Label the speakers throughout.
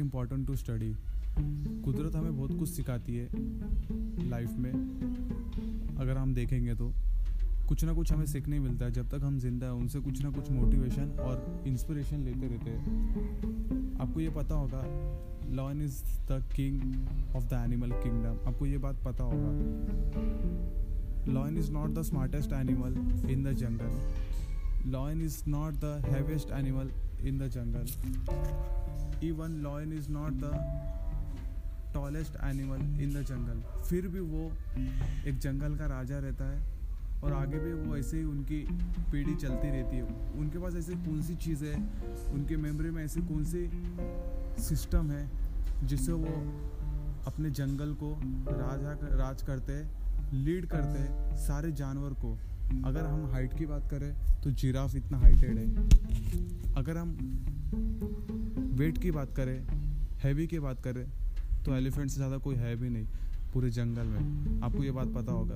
Speaker 1: Important to study कुदरत हमें बहुत कुछ सिखाती है लाइफ में। अगर हम देखेंगे तो कुछ ना कुछ हमें सीखने मिलता है। जब तक हम ज़िंदा हैं, उनसे कुछ ना कुछ मोटिवेशन और इंस्पिरेशन लेते रहते हैं। आपको ये पता होगा lion is the king of the animal kingdom आपको ये बात पता होगा। Lion is not the smartest animal in the jungle lion is not the heaviest animal in the jungle even lion is not the tallest animal in the jungle फिर भी वो एक जंगल का राजा रहता है और आगे भी वो ऐसे ही उनकी पीढ़ी चलती रहती है। उनके पास ऐसी कौन सी चीज़ है? उनके मेमोरी में ऐसी कौन सी सिस्टम है जिससे वो अपने जंगल को राजा राज करते लीड करते सारे जानवर को? अगर हम हाइट की बात करें तो जिराफ इतना हाइटेड है। अगर हम वेट की बात करें हैवी की बात करें तो एलिफेंट से ज़्यादा कोई है भी नहीं, पूरे जंगल में। आपको ये बात पता होगा।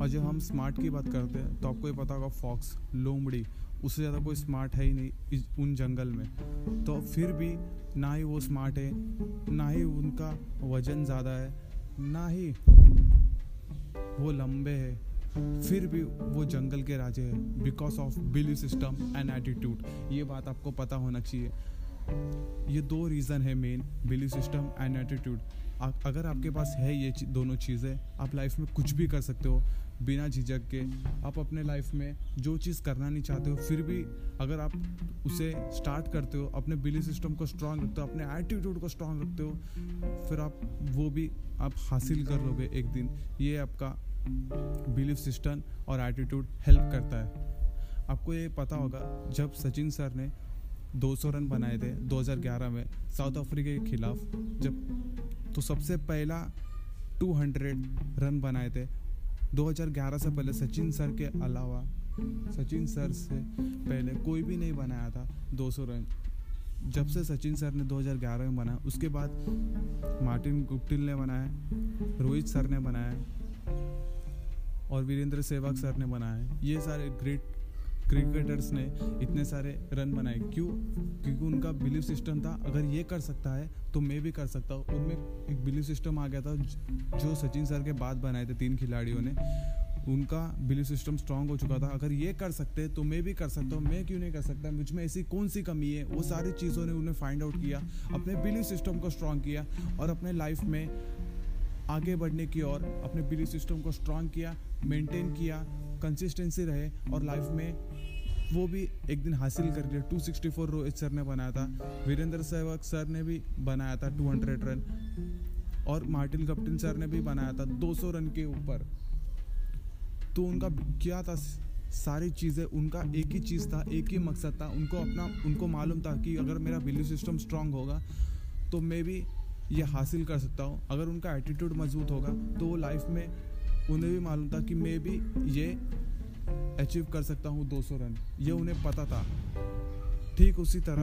Speaker 1: और जब हम स्मार्ट की बात करते हैं तो आपको ये पता होगा फॉक्स लोमड़ी, उससे ज़्यादा कोई स्मार्ट है ही नहीं उन जंगल में। तो फिर भी ना ही वो स्मार्ट है, ना ही उनका वज़न ज़्यादा है, ना ही वो लंबे है, फिर भी वो जंगल के राजे हैं because of believe system and attitude ये बात आपको पता होना चाहिए। ये दो रीज़न है main believe system and attitude अगर आपके पास है ये दोनों चीज़ें, आप लाइफ में कुछ भी कर सकते हो, बिना झिझक के, आप अपने लाइफ में जो चीज़ करना नहीं चाहते हो, फिर भी अगर आप उसे स्टार्ट करते हो, अपने बिलीव सिस्टम को स्ट्रांग रखते हो, अपने एटीट्यूड को स्ट्रांग रखते हो, फिर आप वो भी आप हासिल कर लोगे एक दिन। ये आपका बिलीफ सिस्टम और एटीट्यूड हेल्प करता है। आपको ये पता होगा, जब सचिन सर ने 200 रन बनाए थे 2011 में साउथ अफ्रीका के खिलाफ। जब तो सबसे पहला 200 रन बनाए थे। 2011 से पहले सचिन सर के अलावा, सचिन सर से पहले कोई भी नहीं बनाया था 200 रन। जब से सचिन सर ने 2011 में बनाया, उसके बाद मार्टिन गुप्टिल ने बनाया, रोहित सर ने बनाया और वीरेंद्र सहवाग सर ने बनाया। ये सारे ग्रेट क्रिकेटर्स ने इतने सारे रन बनाए। क्यों? क्योंकि उनका बिलीव सिस्टम था, अगर ये कर सकता है तो मैं भी कर सकता हूँ। उनमें एक बिलीव सिस्टम आ गया था, जो सचिन सर के बाद बनाए थे तीन खिलाड़ियों ने। उनका बिलीव सिस्टम स्ट्रांग हो चुका था। अगर ये कर सकते तो मैं भी कर सकता हूँ। मैं क्यों नहीं कर सकता? मुझमें ऐसी कौन सी कमी है? वो सारी चीज़ों ने उन्हें फाइंड आउट किया, अपने बिलीव सिस्टम को स्ट्रांग किया और अपने लाइफ में आगे बढ़ने की ओर अपने बिलीव सिस्टम को स्ट्रांग किया मेंटेन किया। कंसिस्टेंसी रहे और लाइफ में वो भी एक दिन हासिल कर लिया। 264 रोहित सर ने बनाया था। वीरेंद्र सहवाग सर ने भी बनाया था 200 रन और मार्टिन कप्टिन सर ने भी बनाया था 200 रन के ऊपर। तो उनका क्या था? सारी चीज़ें उनका एक ही चीज़ था, एक ही मकसद था। उनको अपना, उनको मालूम था कि अगर मेरा बिलीव सिस्टम स्ट्रांग होगा तो मैं भी ये हासिल कर सकता हूँ। अगर उनका एटीट्यूड मज़बूत होगा तो वो लाइफ में उन्हें भी मालूम था कि मैं भी ये अचीव कर सकता हूँ 200 रन ये उन्हें पता था। ठीक उसी तरह,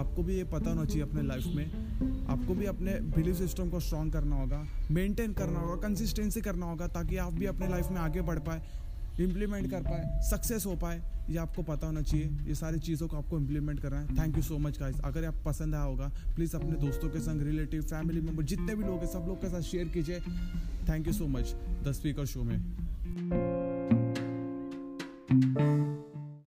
Speaker 1: आपको भी ये पता होना चाहिए अपने लाइफ में। आपको भी अपने बिलीव सिस्टम को स्ट्रॉन्ग करना होगा मेंटेन करना होगा कंसिस्टेंसी करना होगा, ताकि आप भी अपने लाइफ में आगे बढ़ पाए इम्प्लीमेंट कर पाए सक्सेस हो पाए। ये आपको पता होना चाहिए। ये सारी चीज़ों को आपको इम्प्लीमेंट करना है। Thank you so much guys अगर आप पसंद आया होगा प्लीज़ अपने दोस्तों के संग रिलेटिव फैमिली मेंबर जितने भी लोग हैं, सब लोग के साथ शेयर कीजिए। Thank you so much the speaker show में